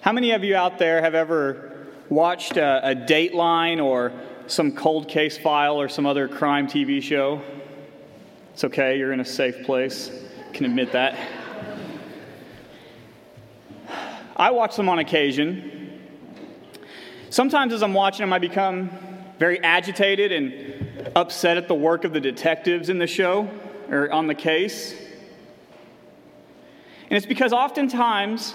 How many of you out there have ever watched a, a Dateline or some cold case file or some other crime TV show? It's okay, you're in a safe place. can admit that. I watch them on occasion. Sometimes as I'm watching them, I become very agitated and upset at the work of the detectives in the show or on the case. And it's because oftentimes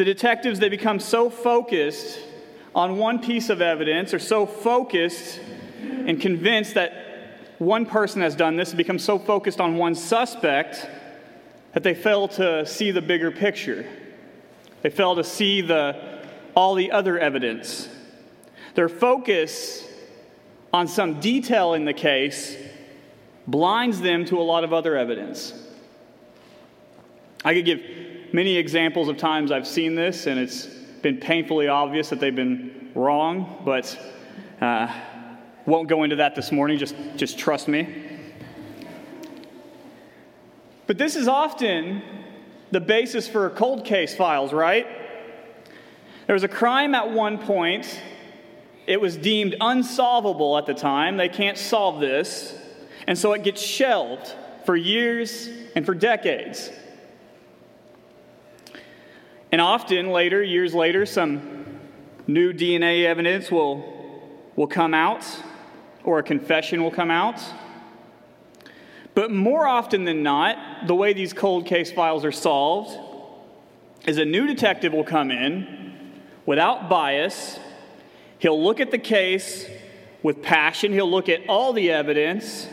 the detectives they become so focused on one piece of evidence or so focused and convinced that one person has done this, become so focused on one suspect that they fail to see the bigger picture. They fail to see the, all the other evidence. Their focus on some detail in the case blinds them to a lot of other evidence. I could give many examples of times I've seen this, and it's been painfully obvious that they've been wrong, but uh, won't go into that this morning. Just, just trust me. But this is often the basis for cold case files, right? There was a crime at one point. It was deemed unsolvable at the time. They can't solve this. And so it gets shelved for years and for decades. And often later, years later, some new DNA evidence will, will come out or a confession will come out. But more often than not, the way these cold case files are solved is a new detective will come in without bias. He'll look at the case with passion, he'll look at all the evidence,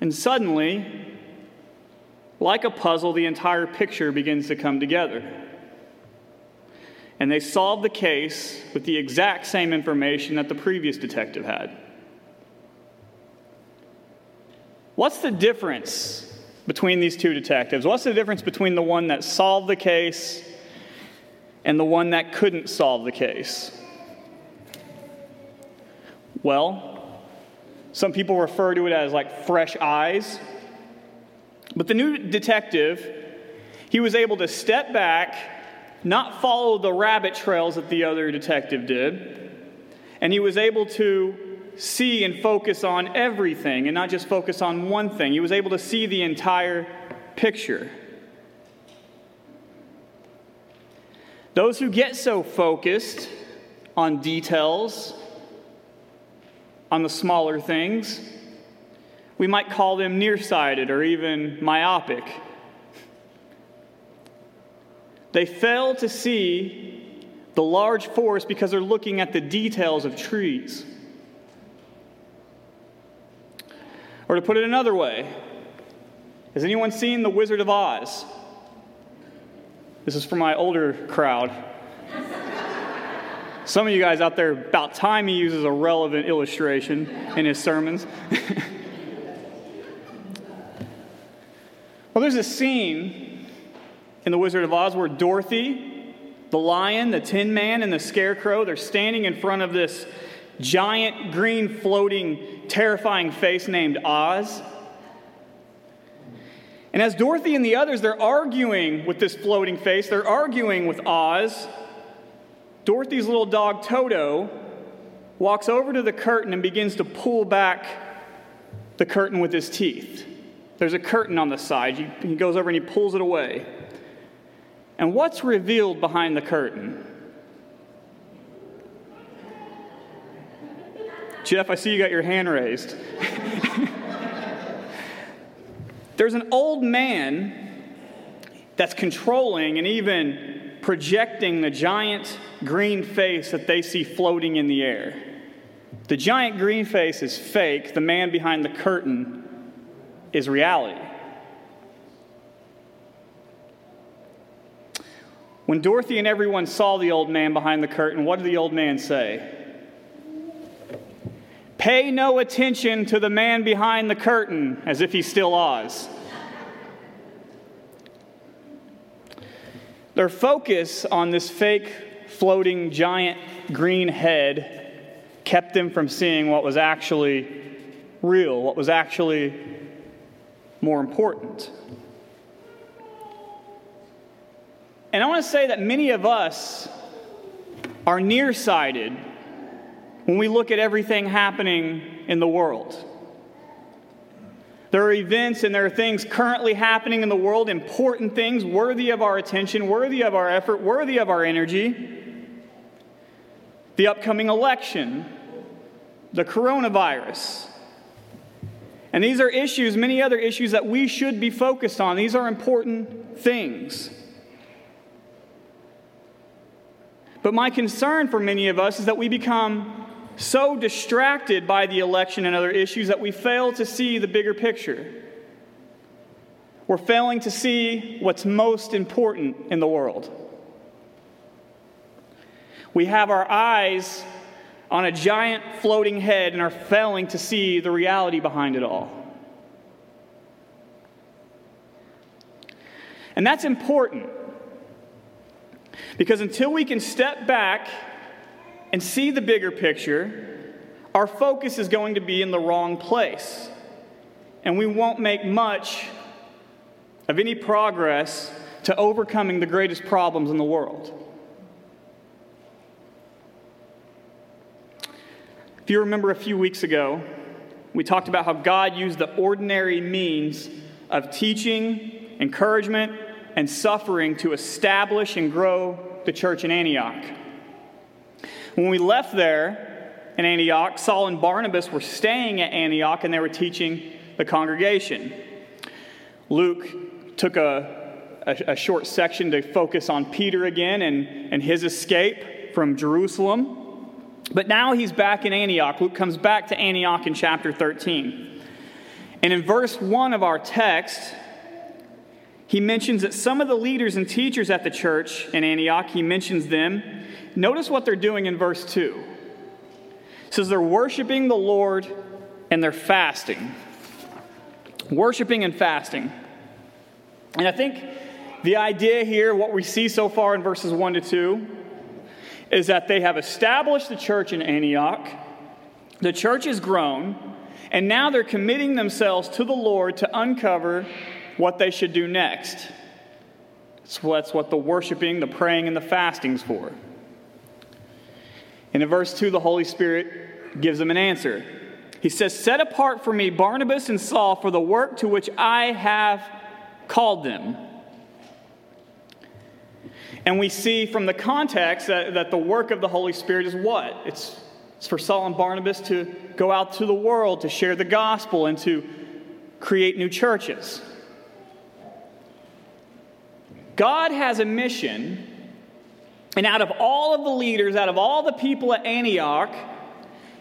and suddenly, like a puzzle, the entire picture begins to come together and they solved the case with the exact same information that the previous detective had. What's the difference between these two detectives? What's the difference between the one that solved the case and the one that couldn't solve the case? Well, some people refer to it as like fresh eyes. But the new detective, he was able to step back not follow the rabbit trails that the other detective did. And he was able to see and focus on everything and not just focus on one thing. He was able to see the entire picture. Those who get so focused on details, on the smaller things, we might call them nearsighted or even myopic. They fail to see the large forest because they're looking at the details of trees. Or to put it another way, has anyone seen The Wizard of Oz? This is for my older crowd. Some of you guys out there, about time he uses a relevant illustration in his sermons. well, there's a scene in The Wizard of Oz where Dorothy, the lion, the tin man, and the scarecrow, they're standing in front of this giant green floating terrifying face named Oz. And as Dorothy and the others, they're arguing with this floating face, they're arguing with Oz. Dorothy's little dog Toto walks over to the curtain and begins to pull back the curtain with his teeth. There's a curtain on the side. He goes over and he pulls it away. And what's revealed behind the curtain? Jeff, I see you got your hand raised. There's an old man that's controlling and even projecting the giant green face that they see floating in the air. The giant green face is fake, the man behind the curtain is reality. When Dorothy and everyone saw the old man behind the curtain, what did the old man say? Pay no attention to the man behind the curtain, as if he's still Oz. Their focus on this fake floating giant green head kept them from seeing what was actually real, what was actually more important. And I want to say that many of us are nearsighted when we look at everything happening in the world. There are events and there are things currently happening in the world, important things worthy of our attention, worthy of our effort, worthy of our energy. The upcoming election, the coronavirus. And these are issues, many other issues that we should be focused on. These are important things. But my concern for many of us is that we become so distracted by the election and other issues that we fail to see the bigger picture. We're failing to see what's most important in the world. We have our eyes on a giant floating head and are failing to see the reality behind it all. And that's important because until we can step back and see the bigger picture, our focus is going to be in the wrong place. And we won't make much of any progress to overcoming the greatest problems in the world. If you remember a few weeks ago, we talked about how God used the ordinary means of teaching, encouragement, and suffering to establish and grow the church in Antioch. When we left there in Antioch, Saul and Barnabas were staying at Antioch and they were teaching the congregation. Luke took a, a, a short section to focus on Peter again and, and his escape from Jerusalem. But now he's back in Antioch. Luke comes back to Antioch in chapter 13. And in verse 1 of our text, he mentions that some of the leaders and teachers at the church in Antioch, he mentions them. Notice what they're doing in verse 2. It says they're worshiping the Lord and they're fasting. Worshiping and fasting. And I think the idea here, what we see so far in verses 1 to 2, is that they have established the church in Antioch. The church has grown, and now they're committing themselves to the Lord to uncover what they should do next. So that's what the worshiping, the praying, and the fasting's for. And in verse 2, the Holy Spirit gives them an answer. He says, Set apart for me Barnabas and Saul for the work to which I have called them. And we see from the context that, that the work of the Holy Spirit is what? It's, it's for Saul and Barnabas to go out to the world, to share the gospel, and to create new churches. God has a mission, and out of all of the leaders, out of all the people at Antioch,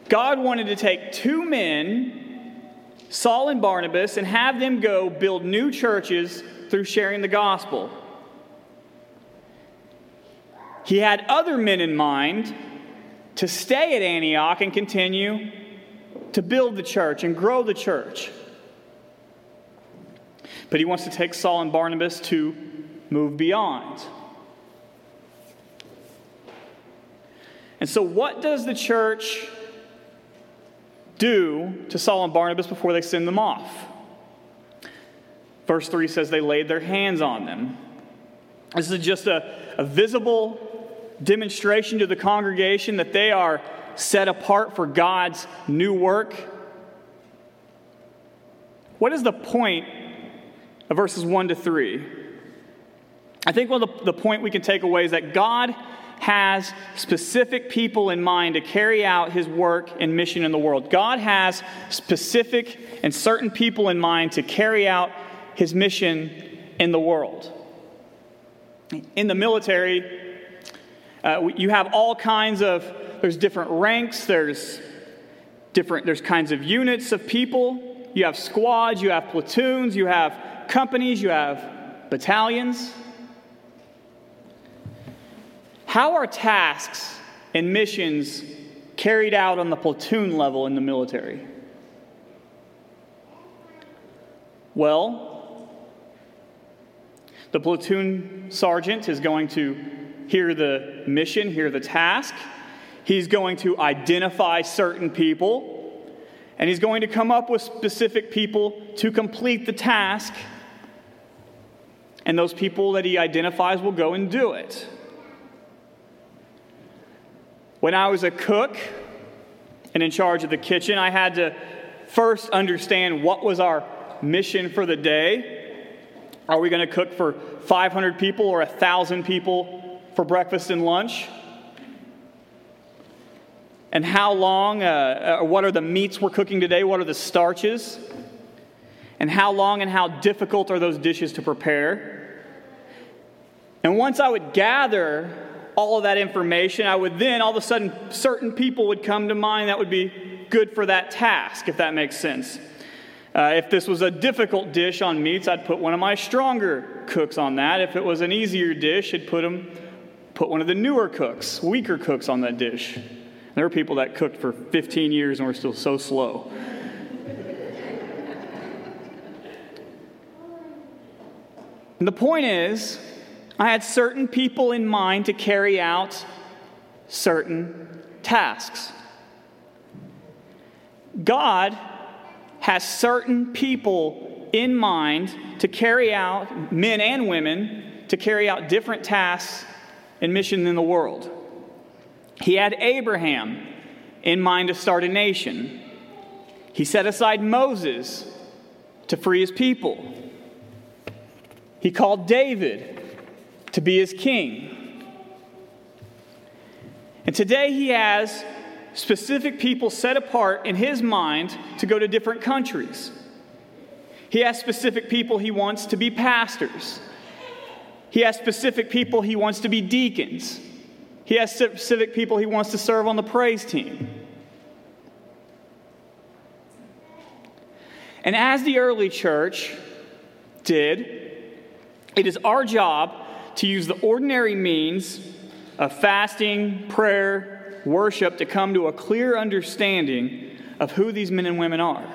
God wanted to take two men, Saul and Barnabas, and have them go build new churches through sharing the gospel. He had other men in mind to stay at Antioch and continue to build the church and grow the church. But he wants to take Saul and Barnabas to move beyond. And so, what does the church do to Saul and Barnabas before they send them off? Verse 3 says they laid their hands on them. This is just a, a visible demonstration to the congregation that they are set apart for God's new work. What is the point of verses 1 to 3? I think one of the, the point we can take away is that God has specific people in mind to carry out his work and mission in the world. God has specific and certain people in mind to carry out his mission in the world. In the military, uh, you have all kinds of, there's different ranks, there's different, there's kinds of units of people. You have squads, you have platoons, you have companies, you have battalions. How are tasks and missions carried out on the platoon level in the military? Well, the platoon sergeant is going to hear the mission, hear the task. He's going to identify certain people, and he's going to come up with specific people to complete the task. and those people that he identifies will go and do it. When I was a cook and in charge of the kitchen, I had to first understand what was our mission for the day. Are we going to cook for 500 people or 1,000 people for breakfast and lunch? And how long, uh, uh, what are the meats we're cooking today? What are the starches? And how long and how difficult are those dishes to prepare? And once I would gather all of that information, I would then, all of a sudden, certain people would come to mind that would be good for that task, if that makes sense. Uh, if this was a difficult dish on meats, I'd put one of my stronger cooks on that. If it was an easier dish, I'd put, them, put one of the newer cooks, weaker cooks on that dish. There were people that cooked for 15 years and were still so slow. and the point is, I had certain people in mind to carry out certain tasks. God has certain people in mind to carry out, men and women, to carry out different tasks and missions in the world. He had Abraham in mind to start a nation. He set aside Moses to free his people. He called David to be his king. And today he has specific people set apart in his mind to go to different countries. He has specific people he wants to be pastors. He has specific people he wants to be deacons. He has specific people he wants to serve on the praise team. And as the early church did, it is our job to use the ordinary means of fasting, prayer, worship to come to a clear understanding of who these men and women are.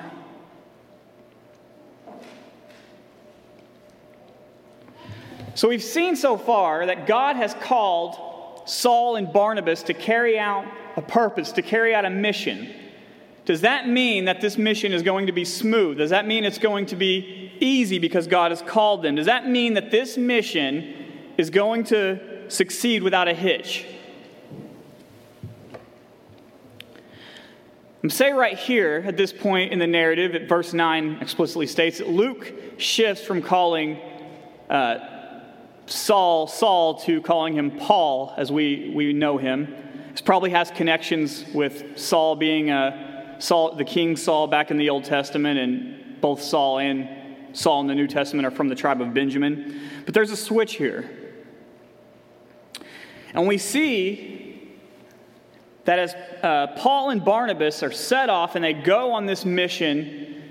So we've seen so far that God has called Saul and Barnabas to carry out a purpose, to carry out a mission. Does that mean that this mission is going to be smooth? Does that mean it's going to be easy because God has called them? Does that mean that this mission is going to succeed without a hitch. I'm say right here at this point in the narrative, at verse 9 explicitly states that Luke shifts from calling uh, Saul Saul to calling him Paul as we, we know him. This probably has connections with Saul being a, uh, Saul, the king Saul back in the Old Testament, and both Saul and Saul in the New Testament are from the tribe of Benjamin. But there's a switch here. And we see that as uh, Paul and Barnabas are set off and they go on this mission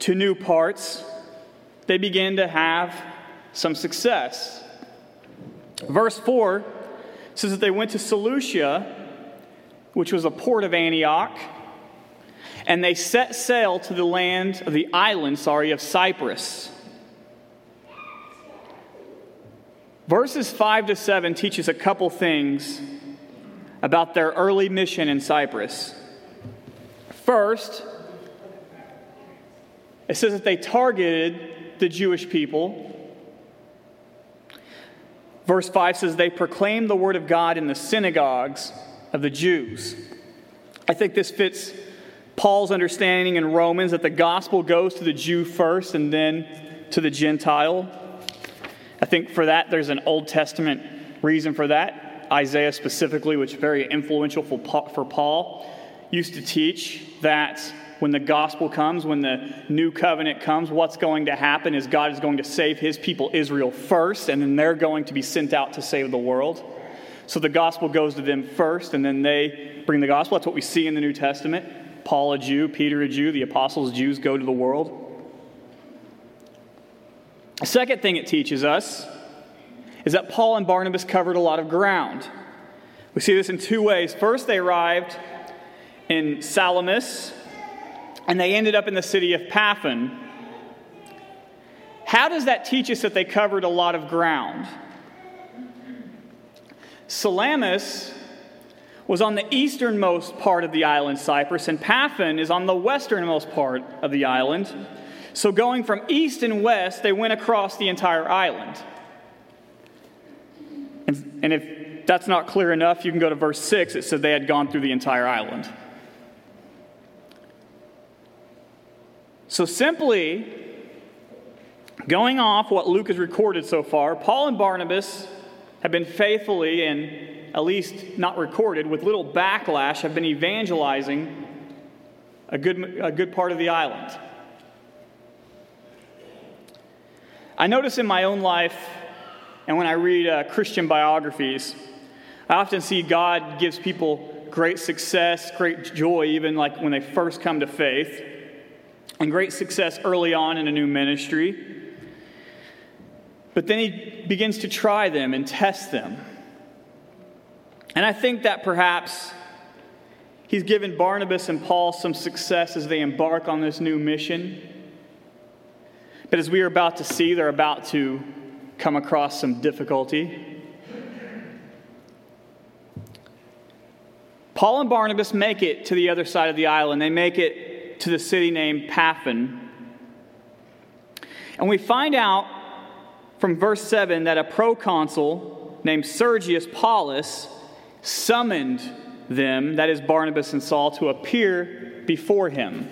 to new parts, they begin to have some success. Verse 4 says that they went to Seleucia, which was a port of Antioch, and they set sail to the land of the island, sorry, of Cyprus. Verses 5 to 7 teaches a couple things about their early mission in Cyprus. First, it says that they targeted the Jewish people. Verse 5 says they proclaimed the word of God in the synagogues of the Jews. I think this fits Paul's understanding in Romans that the gospel goes to the Jew first and then to the Gentile. I think for that, there's an Old Testament reason for that. Isaiah, specifically, which is very influential for Paul, used to teach that when the gospel comes, when the new covenant comes, what's going to happen is God is going to save his people, Israel, first, and then they're going to be sent out to save the world. So the gospel goes to them first, and then they bring the gospel. That's what we see in the New Testament. Paul, a Jew, Peter, a Jew, the apostles, Jews, go to the world. The second thing it teaches us is that Paul and Barnabas covered a lot of ground. We see this in two ways. First, they arrived in Salamis, and they ended up in the city of Paphos. How does that teach us that they covered a lot of ground? Salamis was on the easternmost part of the island, Cyprus, and Paphos is on the westernmost part of the island. So, going from east and west, they went across the entire island. And, and if that's not clear enough, you can go to verse 6. It said they had gone through the entire island. So, simply going off what Luke has recorded so far, Paul and Barnabas have been faithfully and at least not recorded, with little backlash, have been evangelizing a good, a good part of the island. I notice in my own life, and when I read uh, Christian biographies, I often see God gives people great success, great joy, even like when they first come to faith, and great success early on in a new ministry. But then he begins to try them and test them. And I think that perhaps he's given Barnabas and Paul some success as they embark on this new mission. But as we are about to see, they're about to come across some difficulty. Paul and Barnabas make it to the other side of the island. They make it to the city named Paphos. And we find out from verse 7 that a proconsul named Sergius Paulus summoned them, that is Barnabas and Saul, to appear before him.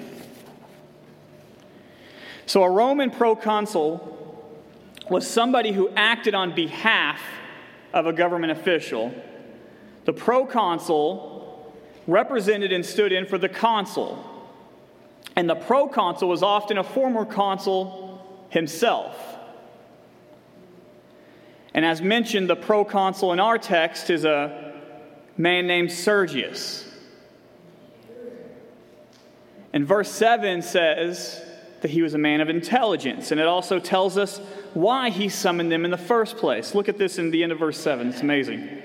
So a Roman proconsul was somebody who acted on behalf of a government official. The proconsul represented and stood in for the consul. And the proconsul was often a former consul himself. And as mentioned, the proconsul in our text is a man named Sergius. And verse 7 says that he was a man of intelligence, and it also tells us why he summoned them in the first place. Look at this in the end of verse 7. It's amazing.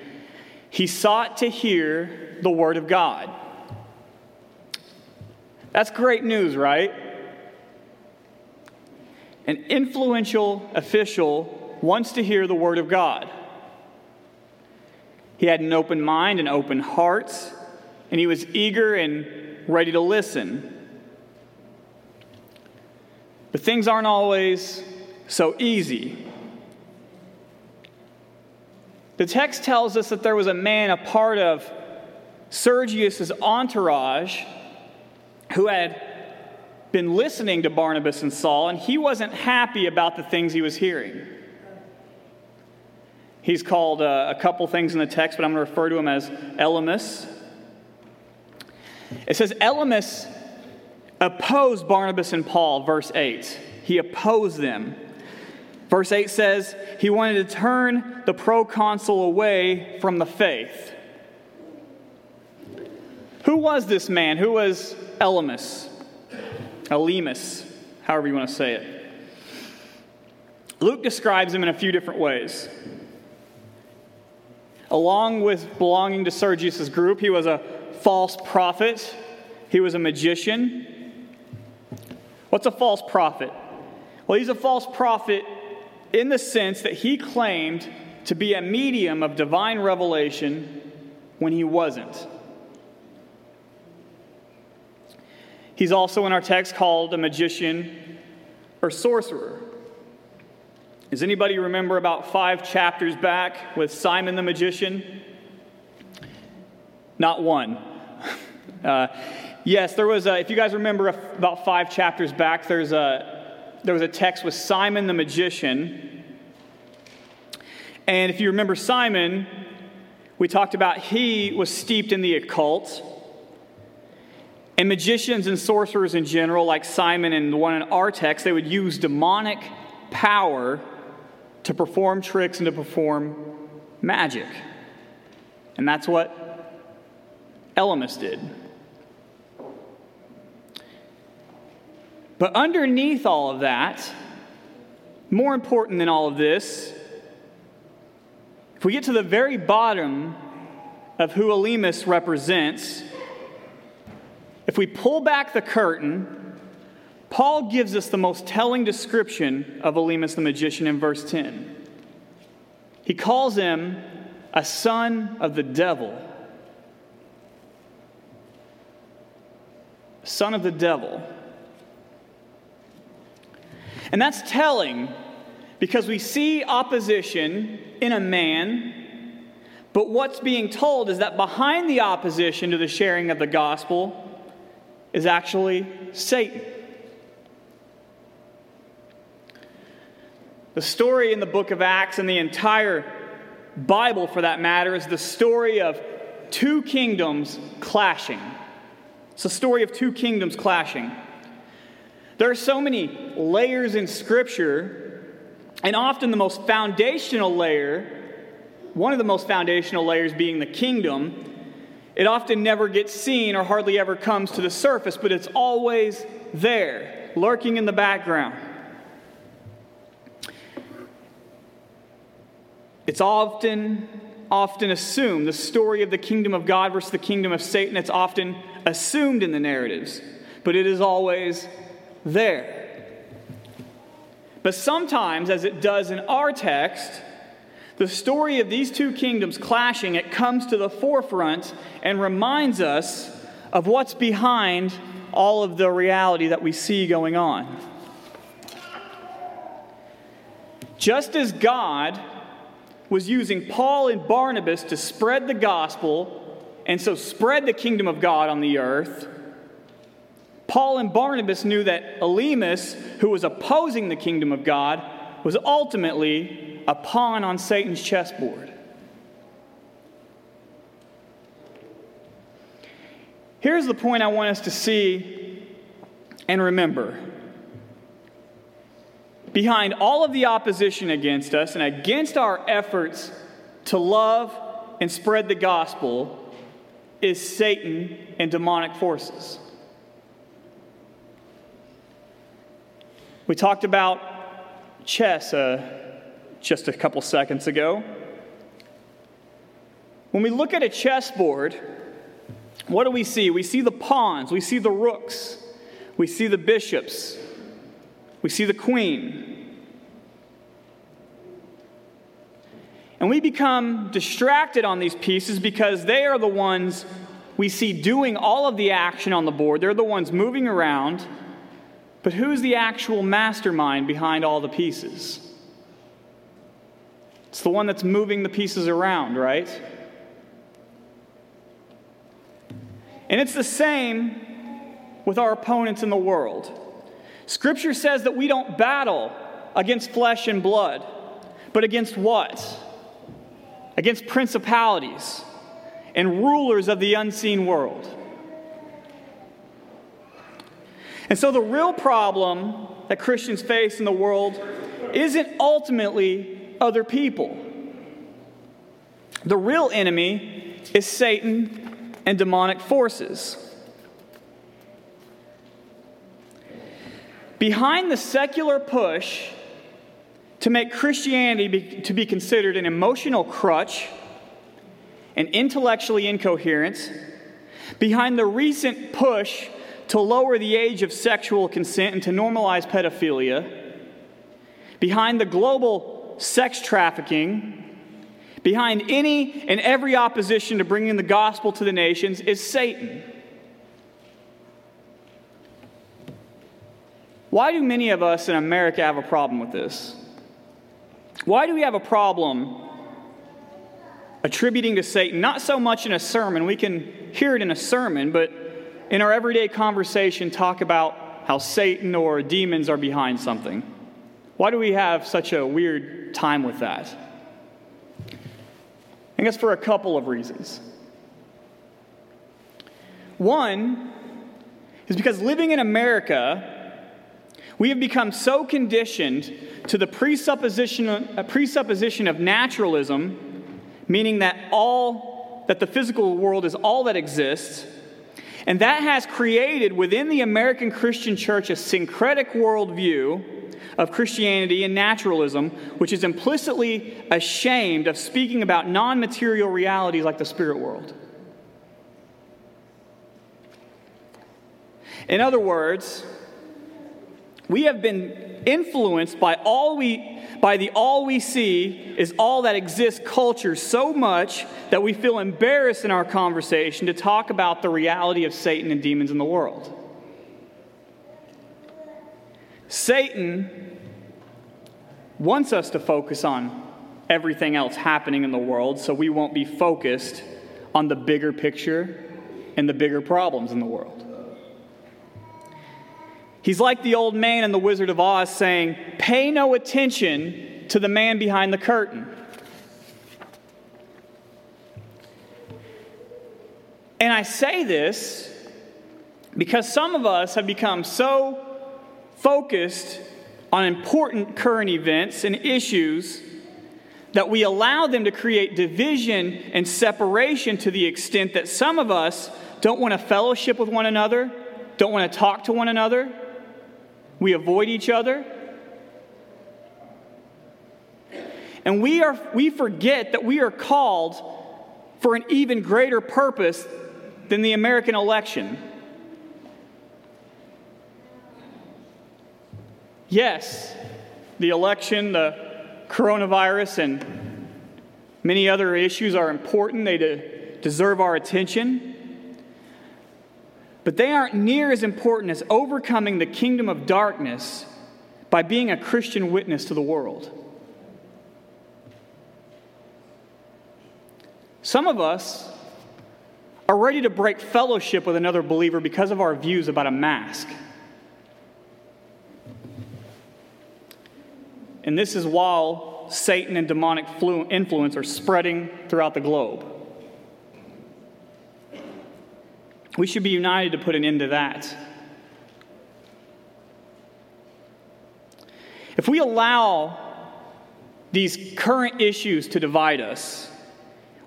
He sought to hear the word of God. That's great news, right? An influential official wants to hear the Word of God. He had an open mind and open heart, and he was eager and ready to listen. But things aren't always so easy. The text tells us that there was a man, a part of Sergius's entourage, who had been listening to Barnabas and Saul, and he wasn't happy about the things he was hearing. He's called uh, a couple things in the text, but I'm going to refer to him as Elymas. It says Elymas opposed Barnabas and Paul, verse 8. He opposed them. Verse 8 says he wanted to turn the proconsul away from the faith. Who was this man? Who was Elymas? Elymas, however you want to say it. Luke describes him in a few different ways. Along with belonging to Sergius' group, he was a false prophet, he was a magician. What's a false prophet? Well, he's a false prophet in the sense that he claimed to be a medium of divine revelation when he wasn't. He's also in our text called a magician or sorcerer. Does anybody remember about five chapters back with Simon the magician? Not one. Uh, yes, there was a, if you guys remember about five chapters back, there's a, there was a text with Simon the magician. And if you remember Simon, we talked about he was steeped in the occult. And magicians and sorcerers in general, like Simon and the one in our text, they would use demonic power to perform tricks and to perform magic. And that's what Elymas did. But underneath all of that, more important than all of this, if we get to the very bottom of who Elymas represents, if we pull back the curtain Paul gives us the most telling description of Elymas the magician in verse 10. He calls him a son of the devil. Son of the devil. And that's telling because we see opposition in a man, but what's being told is that behind the opposition to the sharing of the gospel is actually Satan. The story in the book of Acts and the entire Bible, for that matter, is the story of two kingdoms clashing. It's a story of two kingdoms clashing. There are so many layers in Scripture, and often the most foundational layer, one of the most foundational layers being the kingdom, it often never gets seen or hardly ever comes to the surface, but it's always there, lurking in the background. It's often often assumed the story of the kingdom of God versus the kingdom of Satan it's often assumed in the narratives, but it is always there. But sometimes as it does in our text, the story of these two kingdoms clashing, it comes to the forefront and reminds us of what's behind all of the reality that we see going on. Just as God was using Paul and Barnabas to spread the gospel and so spread the kingdom of God on the earth, Paul and Barnabas knew that Elymas, who was opposing the kingdom of God, was ultimately a pawn on Satan's chessboard. Here's the point I want us to see and remember. Behind all of the opposition against us and against our efforts to love and spread the gospel is Satan and demonic forces. We talked about chess uh, just a couple seconds ago. When we look at a chessboard, what do we see? We see the pawns, we see the rooks, we see the bishops, we see the queen. And we become distracted on these pieces because they are the ones we see doing all of the action on the board. They're the ones moving around. But who's the actual mastermind behind all the pieces? It's the one that's moving the pieces around, right? And it's the same with our opponents in the world. Scripture says that we don't battle against flesh and blood, but against what? Against principalities and rulers of the unseen world. And so the real problem that Christians face in the world isn't ultimately other people. The real enemy is Satan and demonic forces. Behind the secular push to make Christianity be, to be considered an emotional crutch and intellectually incoherent, behind the recent push to lower the age of sexual consent and to normalize pedophilia, behind the global sex trafficking, behind any and every opposition to bringing the gospel to the nations is Satan. Why do many of us in America have a problem with this? Why do we have a problem attributing to Satan, not so much in a sermon, we can hear it in a sermon, but in our everyday conversation, talk about how Satan or demons are behind something? Why do we have such a weird time with that? I guess for a couple of reasons. One is because living in America, we have become so conditioned to the presupposition, uh, presupposition of naturalism, meaning that all that the physical world is all that exists, and that has created within the American Christian church a syncretic worldview of Christianity and naturalism, which is implicitly ashamed of speaking about non material realities like the spirit world. In other words, we have been influenced by all we by the all we see is all that exists culture so much that we feel embarrassed in our conversation to talk about the reality of Satan and demons in the world. Satan wants us to focus on everything else happening in the world so we won't be focused on the bigger picture and the bigger problems in the world. He's like the old man in The Wizard of Oz saying, Pay no attention to the man behind the curtain. And I say this because some of us have become so focused on important current events and issues that we allow them to create division and separation to the extent that some of us don't want to fellowship with one another, don't want to talk to one another, we avoid each other. And we, are, we forget that we are called for an even greater purpose than the American election. Yes, the election, the coronavirus, and many other issues are important. They de- deserve our attention. But they aren't near as important as overcoming the kingdom of darkness by being a Christian witness to the world. Some of us are ready to break fellowship with another believer because of our views about a mask. And this is while Satan and demonic influence are spreading throughout the globe. We should be united to put an end to that. If we allow these current issues to divide us,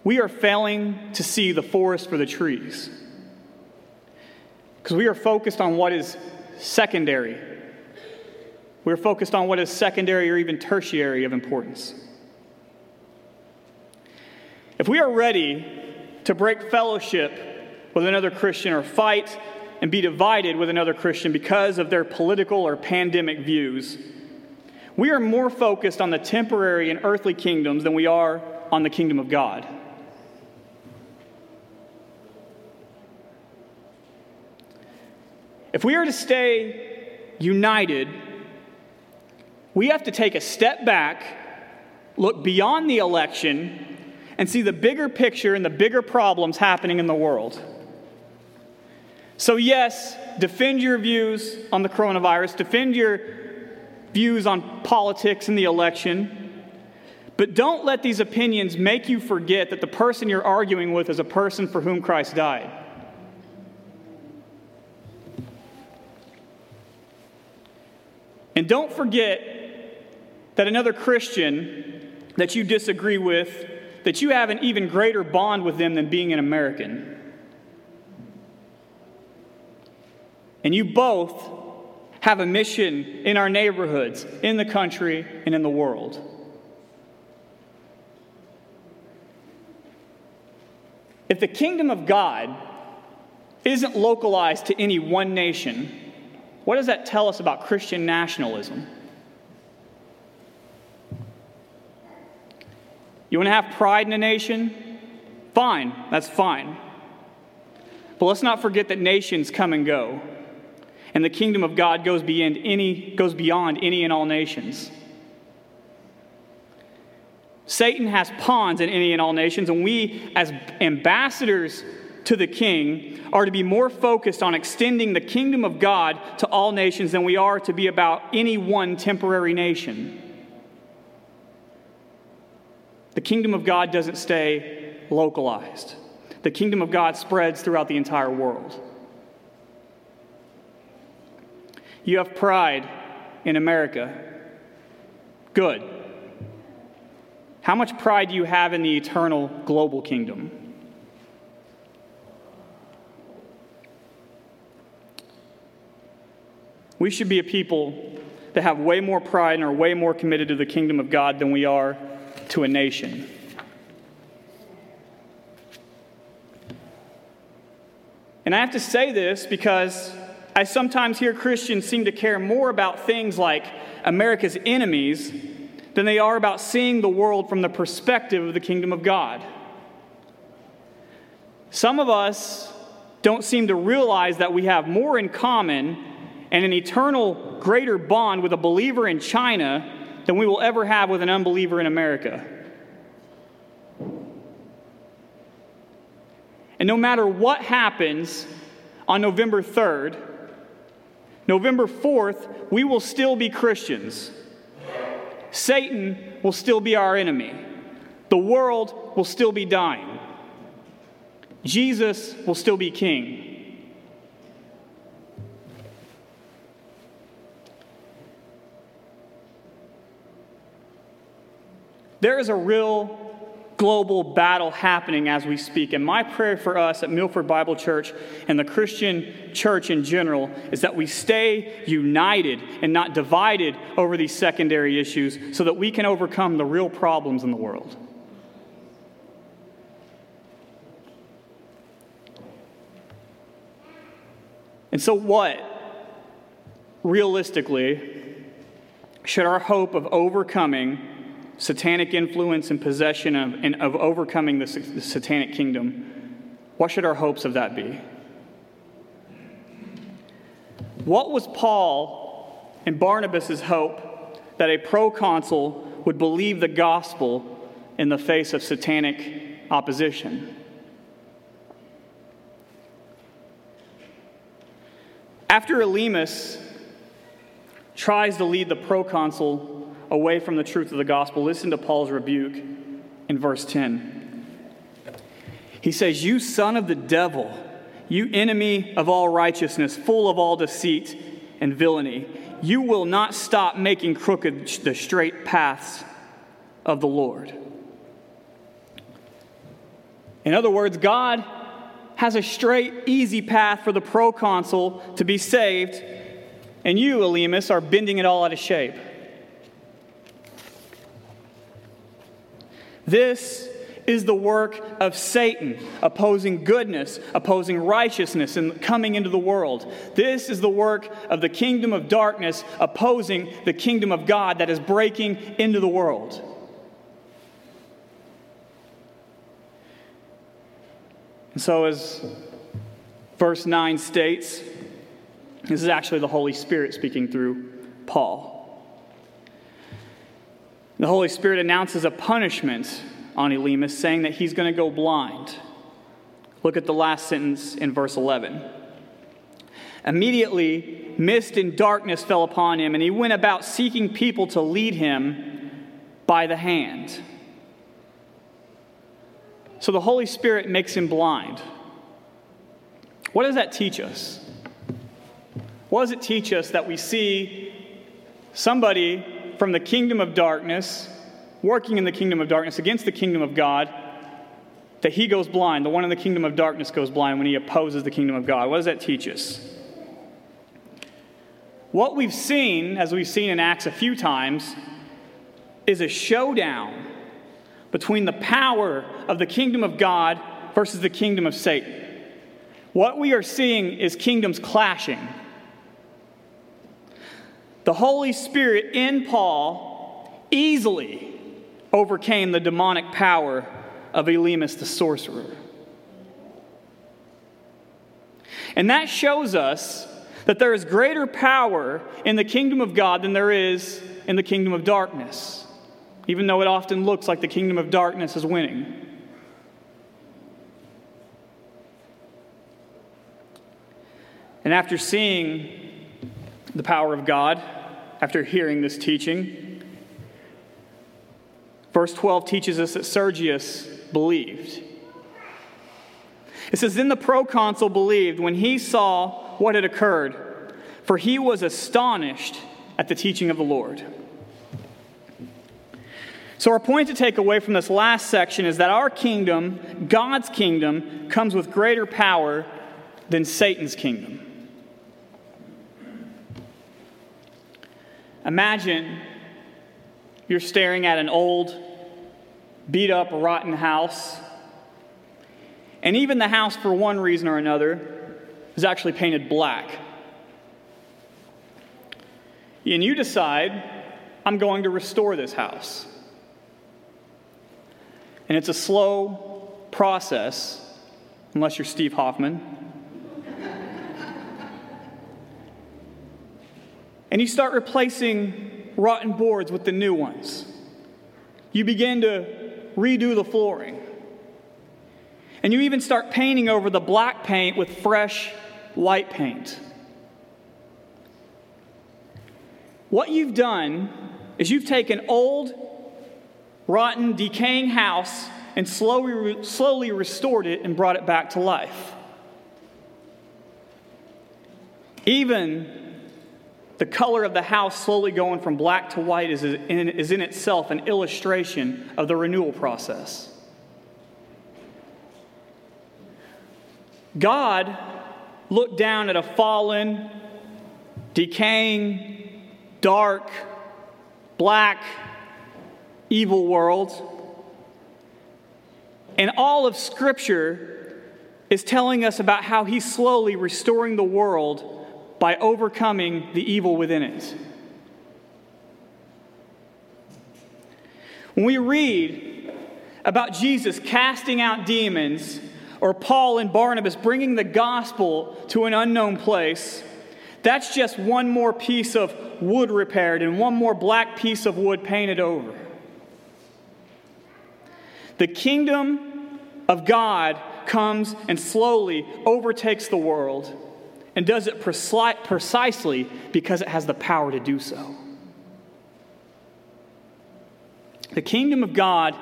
we are failing to see the forest for the trees. Because we are focused on what is secondary. We're focused on what is secondary or even tertiary of importance. If we are ready to break fellowship with another Christian or fight and be divided with another Christian because of their political or pandemic views. We are more focused on the temporary and earthly kingdoms than we are on the kingdom of God. If we are to stay united, we have to take a step back, look beyond the election, and see the bigger picture and the bigger problems happening in the world. So, yes, defend your views on the coronavirus, defend your views on politics and the election, but don't let these opinions make you forget that the person you're arguing with is a person for whom Christ died. And don't forget that another Christian that you disagree with, that you have an even greater bond with them than being an American. And you both have a mission in our neighborhoods, in the country, and in the world. If the kingdom of God isn't localized to any one nation, what does that tell us about Christian nationalism? You want to have pride in a nation? Fine, that's fine. But let's not forget that nations come and go and the kingdom of God goes beyond any, goes beyond any and all nations. Satan has pawns in any and all nations, and we, as ambassadors to the king, are to be more focused on extending the kingdom of God to all nations than we are to be about any one temporary nation. The kingdom of God doesn't stay localized, the kingdom of God spreads throughout the entire world. You have pride in America. Good. How much pride do you have in the eternal global kingdom? We should be a people that have way more pride and are way more committed to the kingdom of God than we are to a nation. And I have to say this because I sometimes hear Christians seem to care more about things like America's enemies than they are about seeing the world from the perspective of the kingdom of God. Some of us don't seem to realize that we have more in common and an eternal greater bond with a believer in China than we will ever have with an unbeliever in America. And no matter what happens on November 3rd, November 4th, we will still be Christians. Satan will still be our enemy. The world will still be dying. Jesus will still be king. There is a real global battle happening as we speak. And my prayer for us at Milford Bible Church and the Christian church in general is that we stay united and not divided over these secondary issues so that we can overcome the real problems in the world. And so, what, realistically, should our hope of overcoming satanic influence and possession of, and of overcoming the, the satanic kingdom, what should our hopes of that be? What was Paul and Barnabas' hope that a proconsul would believe the gospel in the face of satanic opposition? After Elymas tries to lead the proconsul away from the truth of the gospel, listen to Paul's rebuke in verse 10. He says, You son of the devil, you enemy of all righteousness, full of all deceit and villainy, you will not stop making crooked the straight paths of the Lord. In other words, God has a straight, easy path for the proconsul to be saved, and you, Elymas, are bending it all out of shape. This is the work of Satan, opposing goodness, opposing righteousness, and coming into the world. This is the work of the kingdom of darkness, opposing the kingdom of God that is breaking into the world. And so, as verse 9 states, this is actually the Holy Spirit speaking through Paul. The Holy Spirit announces a punishment on Elymas, saying that he's going to go blind. Look at the last sentence in verse 11. Immediately, mist and darkness fell upon him, and he went about seeking people to lead him by the hand. So the Holy Spirit makes him blind. What does that teach us? What does it teach us that we see somebody from the kingdom of darkness, working in the kingdom of darkness against the kingdom of God, that he goes blind. The one in the kingdom of darkness goes blind when he opposes the kingdom of God. What does that teach us? What we've seen, as we've seen in Acts a few times, is a showdown between the power of the kingdom of God versus the kingdom of Satan. What we are seeing is kingdoms clashing. The Holy Spirit in Paul easily overcame the demonic power of Elymas the sorcerer. And that shows us that there is greater power in the kingdom of God than there is in the kingdom of darkness, even though it often looks like the kingdom of darkness is winning. And after seeing the power of God, after hearing this teaching. Verse 12 teaches us that Sergius believed. It says, Then the proconsul believed when he saw what had occurred, for he was astonished at the teaching of the Lord. So, our point to take away from this last section is that our kingdom, God's kingdom, comes with greater power than Satan's kingdom. Imagine you're staring at an old, beat up, rotten house, and even the house, for one reason or another, is actually painted black. And you decide, I'm going to restore this house. And it's a slow process, unless you're Steve Hoffman. And you start replacing rotten boards with the new ones. You begin to redo the flooring. And you even start painting over the black paint with fresh white paint. What you've done is you've taken old, rotten, decaying house and slowly, slowly restored it and brought it back to life. Even the color of the house slowly going from black to white is in, is in itself an illustration of the renewal process. God looked down at a fallen, decaying, dark, black, evil world. And all of Scripture is telling us about how He's slowly restoring the world by overcoming the evil within it. When we read about Jesus casting out demons, or Paul and Barnabas bringing the gospel to an unknown place, that's just one more piece of wood repaired and one more black piece of wood painted over. The kingdom of God comes and slowly overtakes the world and does it precisely because it has the power to do so. The kingdom of God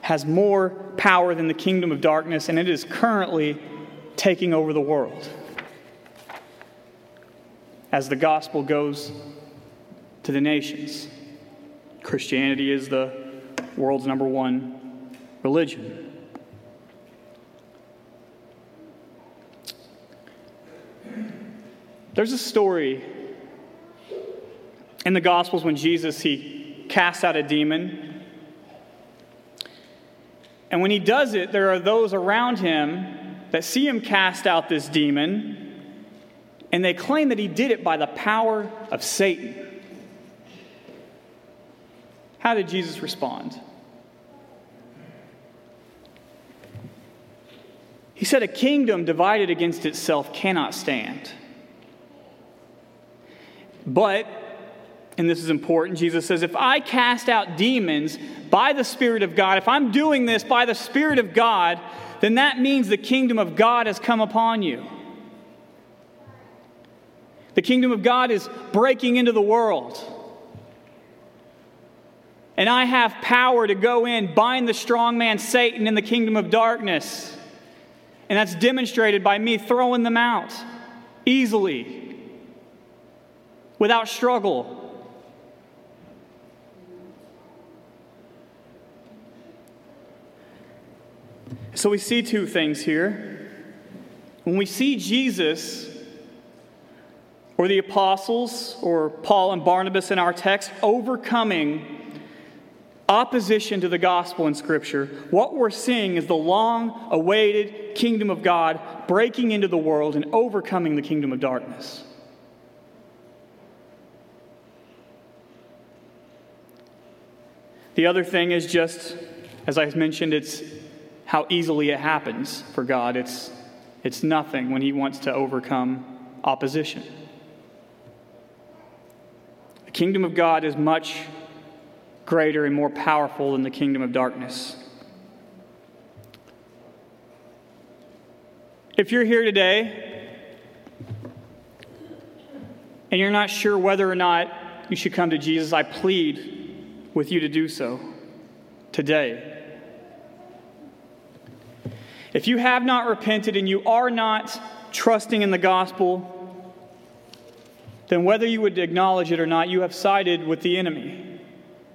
has more power than the kingdom of darkness, and it is currently taking over the world. As the gospel goes to the nations, Christianity is the world's number one religion. There's a story in the Gospels when Jesus he casts out a demon. And when he does it, there are those around him that see him cast out this demon, and they claim that he did it by the power of Satan. How did Jesus respond? He said, A kingdom divided against itself cannot stand. But, and this is important, Jesus says, if I cast out demons by the Spirit of God, if I'm doing this by the Spirit of God, then that means the kingdom of God has come upon you. The kingdom of God is breaking into the world. And I have power to go in, bind the strong man Satan in the kingdom of darkness. And that's demonstrated by me throwing them out easily without struggle. So we see two things here. When we see Jesus or the apostles or Paul and Barnabas in our text overcoming opposition to the gospel in Scripture, what we're seeing is the long awaited kingdom of God breaking into the world and overcoming the kingdom of darkness. The other thing is just, as I mentioned, it's how easily it happens for God. It's, it's nothing when He wants to overcome opposition. The kingdom of God is much greater and more powerful than the kingdom of darkness. If you're here today and you're not sure whether or not you should come to Jesus, I plead with you to do so today. If you have not repented and you are not trusting in the gospel, then whether you would acknowledge it or not, you have sided with the enemy.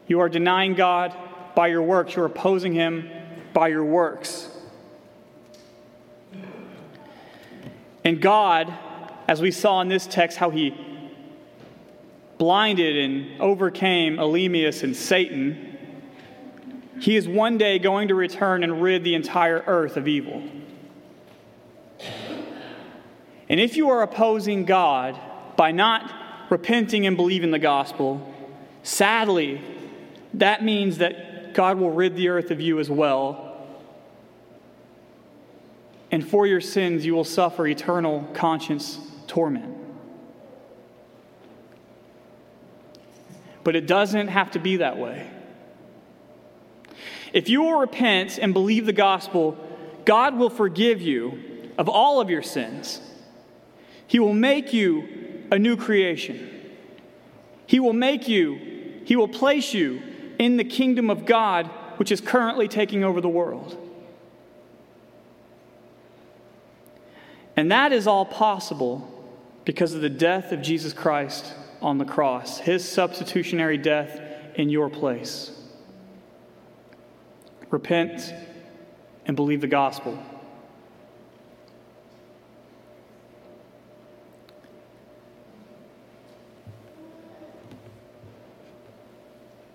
You are denying God by your works, you're opposing Him by your works. And God, as we saw in this text, how He blinded and overcame Elymas and Satan, he is one day going to return and rid the entire earth of evil. And if you are opposing God by not repenting and believing the gospel, sadly, that means that God will rid the earth of you as well. And for your sins, you will suffer eternal conscience torment. But it doesn't have to be that way. If you will repent and believe the gospel, God will forgive you of all of your sins. He will make you a new creation. He will make you, He will place you in the kingdom of God, which is currently taking over the world. And that is all possible because of the death of Jesus Christ on the cross, his substitutionary death in your place. Repent and believe the gospel.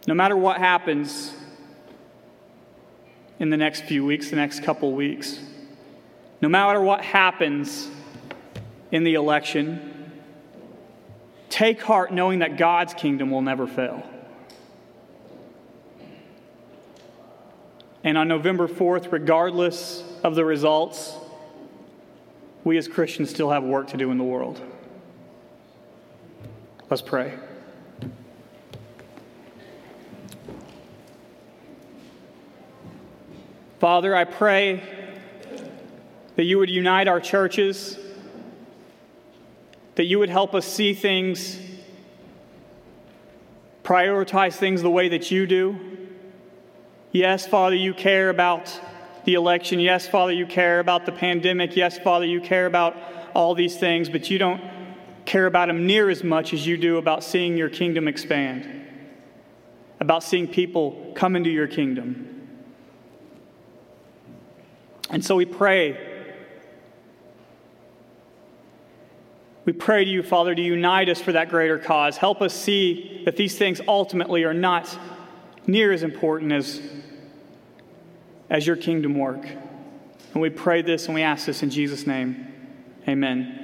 No matter what happens in the next few weeks, the next couple weeks, no matter what happens in the election, take heart knowing that God's kingdom will never fail. And on November 4th, regardless of the results, we as Christians still have work to do in the world. Let's pray. Father, I pray that you would unite our churches, that you would help us see things, prioritize things the way that you do. Yes, Father, you care about the election. Yes, Father, you care about the pandemic. Yes, Father, you care about all these things, but you don't care about them near as much as you do about seeing your kingdom expand, about seeing people come into your kingdom. And so we pray. We pray to you, Father, to unite us for that greater cause. Help us see that these things ultimately are not near as important as, as your kingdom work. And we pray this and we ask this in Jesus' name. Amen.